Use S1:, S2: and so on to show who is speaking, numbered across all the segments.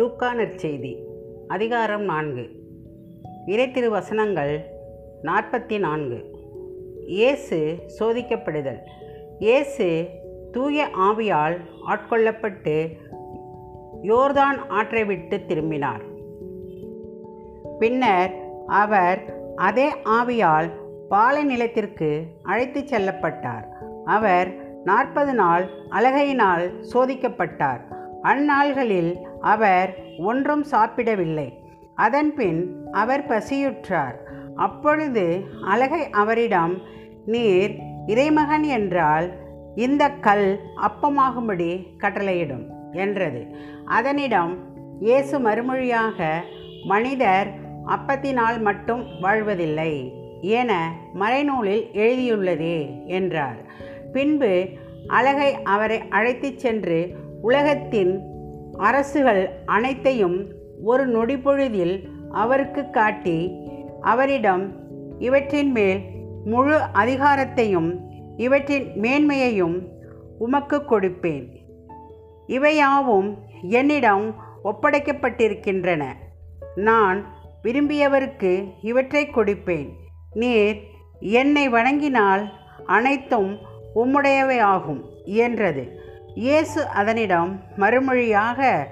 S1: லூக்கா நற்செய்தி அதிகாரம் நான்கு. இறைத்திரு வசனங்கள் நாற்பத்தி நான்கு இயேசு சோதிக்கப்படுதல். இயேசு தூய ஆவியால் ஆட்கொள்ளப்பட்டு யோர்தான் ஆற்றை விட்டு திரும்பினார். பின்னர் அவர் அதே ஆவியால் பாலை நிலத்திற்கு அழைத்துச் செல்லப்பட்டார். அவர் நாற்பது நாள் அழகையினால் சோதிக்கப்பட்டார். அந்நாள்களில் அவர் ஒன்றும் சாப்பிடவில்லை. அதன்பின் அவர் பசியுற்றார். அப்பொழுது அழகை அவரிடம் நீர் இறைமகன் என்றால் இந்த கல் அப்பமாகும்படி கட்டளையிடும் என்றது. அதனிடம் இயேசு மறுமொழியாக மனிதர் அப்பத்தினால் மட்டும் வாழ்வதில்லை என மறைநூலில் எழுதியுள்ளதே என்றார். பின்பு அழகை அவரை அழைத்துச் சென்று உலகத்தின் அரசுகள் அனைத்தையும் ஒரு நொடிப்பொழுதில் அவருக்கு காட்டி அவரிடம் இவற்றின் மேல் முழு அதிகாரத்தையும் இவற்றின் மேன்மையையும் உமக்கு கொடுப்பேன். இவையாவும் என்னிடம் ஒப்படைக்கப்பட்டிருக்கின்றன. நான் விரும்பியவருக்கு இவற்றை கொடுப்பேன். நீர் என்னை வணங்கினால் அனைத்தும் உம்முடையவையாகும் என்றது. இயேசு அதனிடம் மறுமொழியாக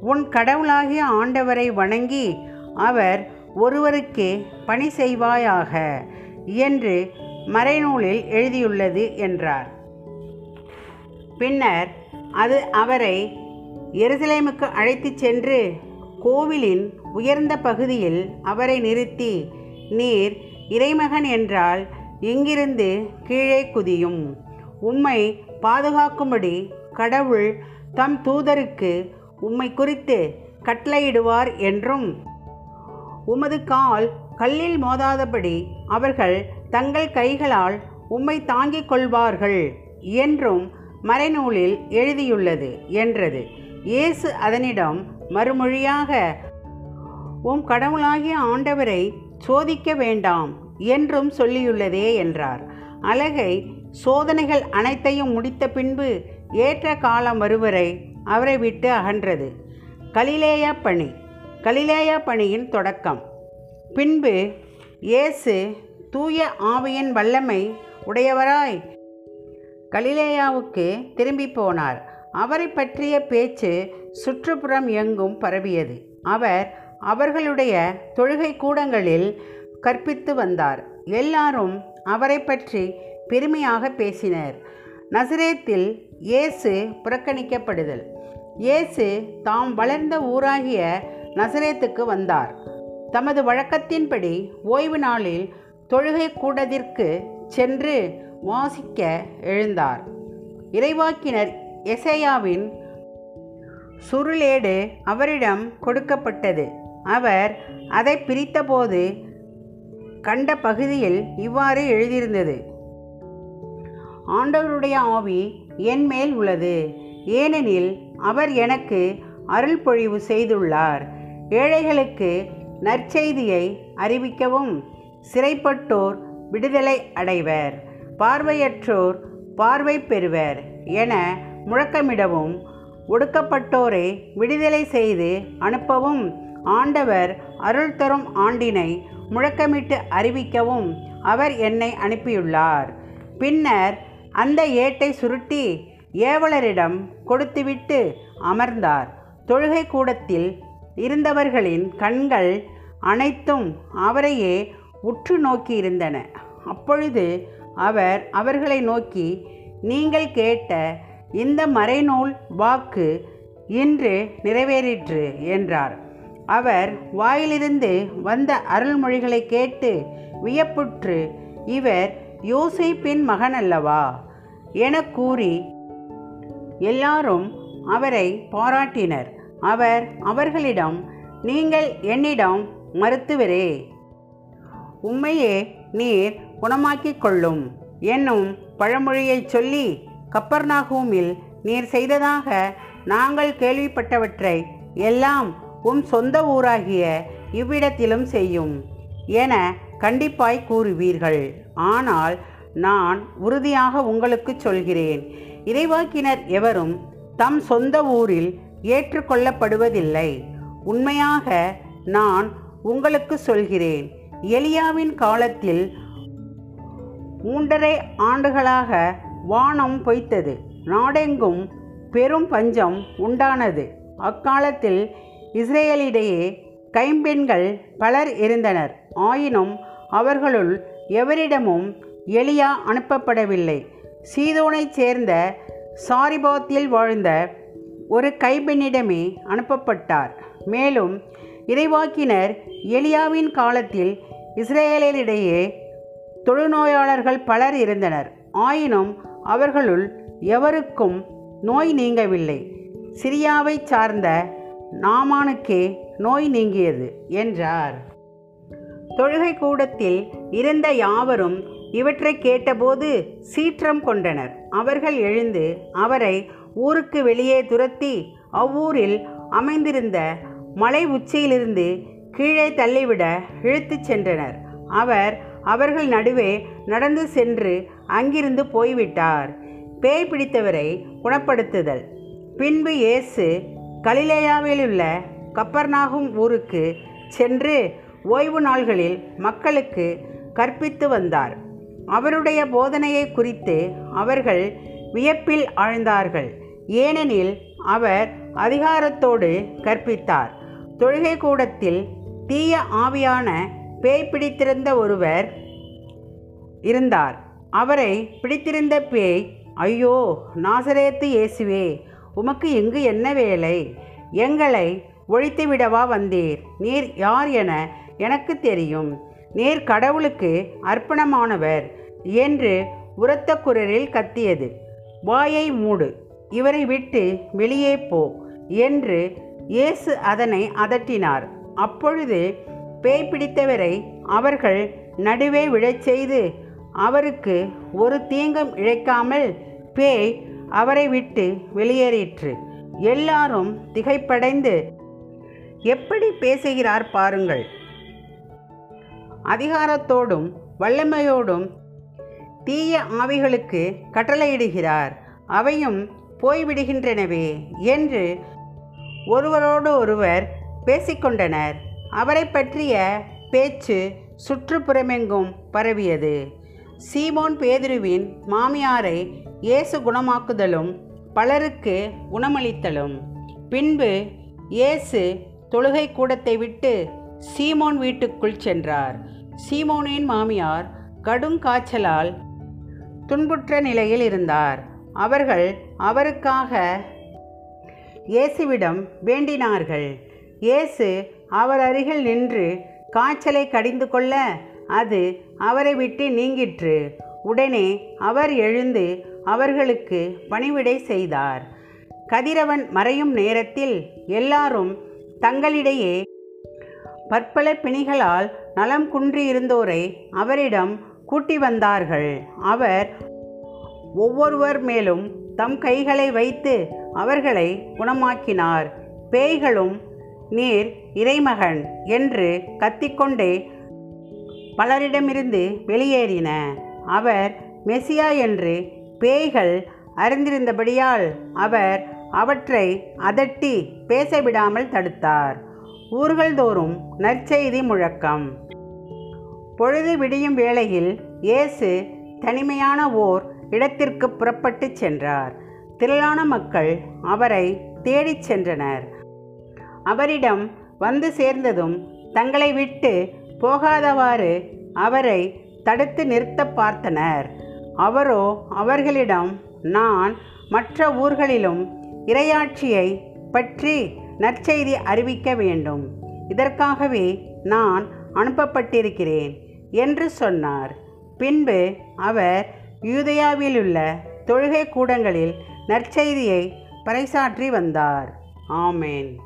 S1: உன் கடவுளாகிய ஆண்டவரை வணங்கி அவர் ஒருவருக்கே பணி செய்வாயாக என்று மறைநூலில் எழுதியுள்ளது என்றார். பின்னர் அது அவரை எருசலேமுக்கு அழைத்துச் சென்று கோவிலின் உயர்ந்த பகுதியில் அவரை நிறுத்தி நீர் இறைமகன் என்றால் இங்கிருந்து கீழே குதியும். உம்மை பாதுகாக்கும்படி கடவுள் தம் தூதருக்கு உம்மை குறித்து கட்டளையிடுவார் என்றும் உமது கால் கல்லில் மோதாதபடி அவர்கள் தங்கள் கைகளால் உம்மை தாங்கிக் கொள்வார்கள் என்றும் மறைநூலில் எழுதியுள்ளது என்றது. இயேசு அதனிடம் மறுமொழியாக உம் கடவுளாகிய ஆண்டவரை சோதிக்க வேண்டாம் என்றும் சொல்லியுள்ளதே என்றார். அழகை சோதனைகள் அனைத்தையும் முடித்த பின்பு ஏற்ற காலம் வருவரை அவரை விட்டு அகன்றது. கலிலேயா பணி. கலிலேயா பணியின் தொடக்கம். பின்பு இயேசு தூய ஆவியின் வல்லமை உடையவராய் கலிலேயாவுக்கு திரும்பி போனார். அவரை பற்றிய பேச்சு சுற்றுப்புறம் எங்கும் பரவியது. அவர் அவர்களுடைய தொழுகை கூடங்களில் கற்பித்து வந்தார். எல்லாரும் அவரை பற்றி பெருமையாக பேசினர். நசரேத்தில் இயேசு புறக்கணிக்கப்படுதல். இயேசு தாம் வளர்ந்த ஊராகிய நசரேத்துக்கு வந்தார். தமது வழக்கத்தின்படி ஓய்வு நாளில் தொழுகை கூடத்திற்கு சென்று வாசிக்க எழுந்தார். இறைவாக்கினர் எசையாவின் சுருளேடு அவரிடம் கொடுக்கப்பட்டது. அவர் அதை பிரித்தபோது கண்ட பகுதியில் இவ்வாறு எழுதியிருந்தது. ஆண்டவருடைய ஆவி என் மேல் உள்ளது. ஏனெனில் அவர் எனக்கு அருள் பொழிவு செய்துள்ளார். ஏழைகளுக்கு நற்செய்தியை அறிவிக்கவும் சிறைப்பட்டோர் விடுதலை அடைவர். பார்வையற்றோர் பார்வை பெறுவர் என முழக்கமிடவும் ஒடுக்கப்பட்டோரை விடுதலை செய்து அனுப்பவும் ஆண்டவர் அருள் தரும் ஆண்டினை முழக்கமிட்டு அறிவிக்கவும் அவர் என்னை அனுப்பியுள்ளார். பின்னர் அந்த ஏட்டை சுருட்டி ஏவலரிடம் கொடுத்துவிட்டு அமர்ந்தார். தொழுகை கூடத்தில் இருந்தவர்களின் கண்கள் அனைத்தும் அவரையே உற்று நோக்கியிருந்தன. அப்பொழுது அவர் அவர்களை நோக்கி நீங்கள் கேட்ட இந்த மறைநூல் வாக்கு இன்று நிறைவேறிற்று என்றார். அவர் வாயிலிருந்து வந்த அருள்மொழிகளை கேட்டு வியப்புற்று இவர் யோசைப்பின் மகன் அல்லவா என கூறி எல்லாரும் அவரை பாராட்டினர். அவர் அவர்களிடம் நீங்கள் என்னிடம் மருத்துவரே உண்மையே நீர் குணமாக்கிக் கொள்ளும் என்னும் பழமொழியை சொல்லி கப்பர்நாகூமில் நீர் செய்ததாக நாங்கள் கேள்விப்பட்டவற்றை எல்லாம் உம் சொந்த ஊராகிய இவ்விடத்திலும் செய்யும் என கண்டிப்பாய் கூறுவீர்கள். ஆனால் நான் உறுதியாக உங்களுக்கு சொல்கிறேன். இறைவாக்கினர் எவரும் தம் சொந்த ஊரில் ஏற்றுக்கொள்ளப்படுவதில்லை. உண்மையாக நான் உங்களுக்கு சொல்கிறேன். எலியாவின் காலத்தில் மூன்றரை ஆண்டுகளாக வானம் பொய்த்தது. நாடெங்கும் பெரும் பஞ்சம் உண்டானது. அக்காலத்தில் இஸ்ரேலிடையே கைம்பெண்கள் பலர் இருந்தனர். ஆயினும் அவர்களுள் எவரிடமும் எலியா அனுப்பப்படவில்லை. சீதோனைச் சேர்ந்த சாரிபாத்தில் வாழ்ந்த ஒரு கைப்பெண்ணிடமே அனுப்பப்பட்டார். மேலும் இறைவாக்கினர் எலியாவின் காலத்தில் இஸ்ரேலிடையே தொழுநோயாளர்கள் பலர் இருந்தனர். ஆயினும் அவர்களுள் எவருக்கும் நோய் நீங்கவில்லை. சிரியாவை சார்ந்த நாமானுக்கே நோய் நீங்கியது என்றார். தொழுகை கூடத்தில் இருந்த யாவரும் இவற்றை கேட்டபோது சீற்றம் கொண்டனர். அவர்கள் எழுந்து அவரை ஊருக்கு வெளியே துரத்தி அவ்வூரில் அமைந்திருந்த மலை உச்சியிலிருந்து கீழே தள்ளிவிட இழுத்துச் சென்றனர். அவர் அவர்கள் நடுவே நடந்து சென்று அங்கிருந்து போய்விட்டார். பேய் பிடித்தவரை குணப்படுத்துதல். பின்பு இயேசு கலிலேயாவிலுள்ள கப்பர்நாகும் ஊருக்கு சென்று ஓய்வு நாள்களில் மக்களுக்கு கற்பித்து வந்தார். அவருடைய போதனையை குறித்து அவர்கள் வியப்பில் ஆழ்ந்தார்கள். ஏனெனில் அவர் அதிகாரத்தோடு கற்பித்தார். தொழுகை கூடத்தில் தீய ஆவியான பேய் பிடித்திருந்த ஒருவர் இருந்தார். அவரை பிடித்திருந்த பேய் ஐயோ நாசரேத்து இயேசுவே உமக்கு இங்கு என்ன வேலை? எங்களை ஒழித்து விடவா வந்தீர்? நீர் யார் என எனக்கு தெரியும். நேர் கடவுளுக்கு அர்ப்பணமானவர் என்று உரத்த குரலில் கத்தியது. வாயை மூடு இவரை விட்டு வெளியே போ என்று இயேசு அதனை அதட்டினார். அப்பொழுது பேய் பிடித்தவரை அவர்கள் நடுவே விழச் செய்து அவருக்கு ஒரு தீங்கும் இழைக்காமல் பேய் அவரை விட்டு வெளியேறிற்று. எல்லாரும் திகைப்படைந்து எப்படி பேசுகிறார் பாருங்கள் அதிகாரத்தோடும் வல்லமையோடும் தீய ஆவிகளுக்கு கட்டளையிடுகிறார். அவையும் போய்விடுகின்றனவே என்று ஒருவரோடு ஒருவர் பேசிக்கொண்டனர். அவரை பற்றிய பேச்சு சுற்றுப்புறமெங்கும் பரவியது. சீமோன் பேதுருவின் மாமியாரை இயேசு குணமாக்குதலும் பலருக்கு குணமளித்தலும். பின்பு இயேசு தொழுகை கூடத்தை விட்டு சீமோன் வீட்டுக்குள் சென்றார். சீமோனின் மாமியார் கடும் காய்ச்சலால் துன்புற்ற நிலையில் இருந்தார். அவர்கள் அவருக்காக இயேசுவிடம் வேண்டினார்கள். இயேசு அவர் அருகில் நின்று காய்ச்சலை கடிந்து கொள்ள அது அவரை விட்டு நீங்கிற்று. உடனே அவர் எழுந்து அவர்களுக்கு பணிவிடை செய்தார். கதிரவன் மறையும் நேரத்தில் எல்லாரும் தங்களிடையே பற்பல பிணிகளால் நலம் குன்றியிருந்தோரை அவரிடம் கூட்டி வந்தார்கள். அவர் ஒவ்வொருவர் மேலும் தம் கைகளை வைத்து அவர்களை குணமாக்கினார். பேய்களும் நீர் இறைமகன் என்று கத்திக்கொண்டே பலரிடமிருந்து வெளியேறின. அவர் மெசியா என்று பேய்கள் அறிந்திருந்தபடியால் அவர் அவற்றை அதட்டி பேசவிடாமல் தடுத்தார். ஊர்கள் தோறும் நற்செய்தி முழக்கம். பொழுது விடியும் வேளையில் இயேசு தனிமையான ஓர் இடத்திற்கு புறப்பட்டு சென்றார். திரளான மக்கள் அவரை தேடிச் சென்றனர். அவரிடம் வந்து சேர்ந்ததும் தங்களை விட்டு போகாதவாறு அவரை தடுத்து நிறுத்த பார்த்தனர். அவரோ அவர்களிடம் நான் மற்ற ஊர்களிலும் இரையாட்சியை பற்றி நற்செய்தி அறிவிக்க வேண்டும். இதற்காகவே நான் அனுப்பப்பட்டிருக்கிறேன் என்று சொன்னார். பின்பு அவர் யூதயாவிலுள்ள தொழுகை கூடங்களில் நற்செய்தியை பறைசாற்றி வந்தார். ஆமேன்.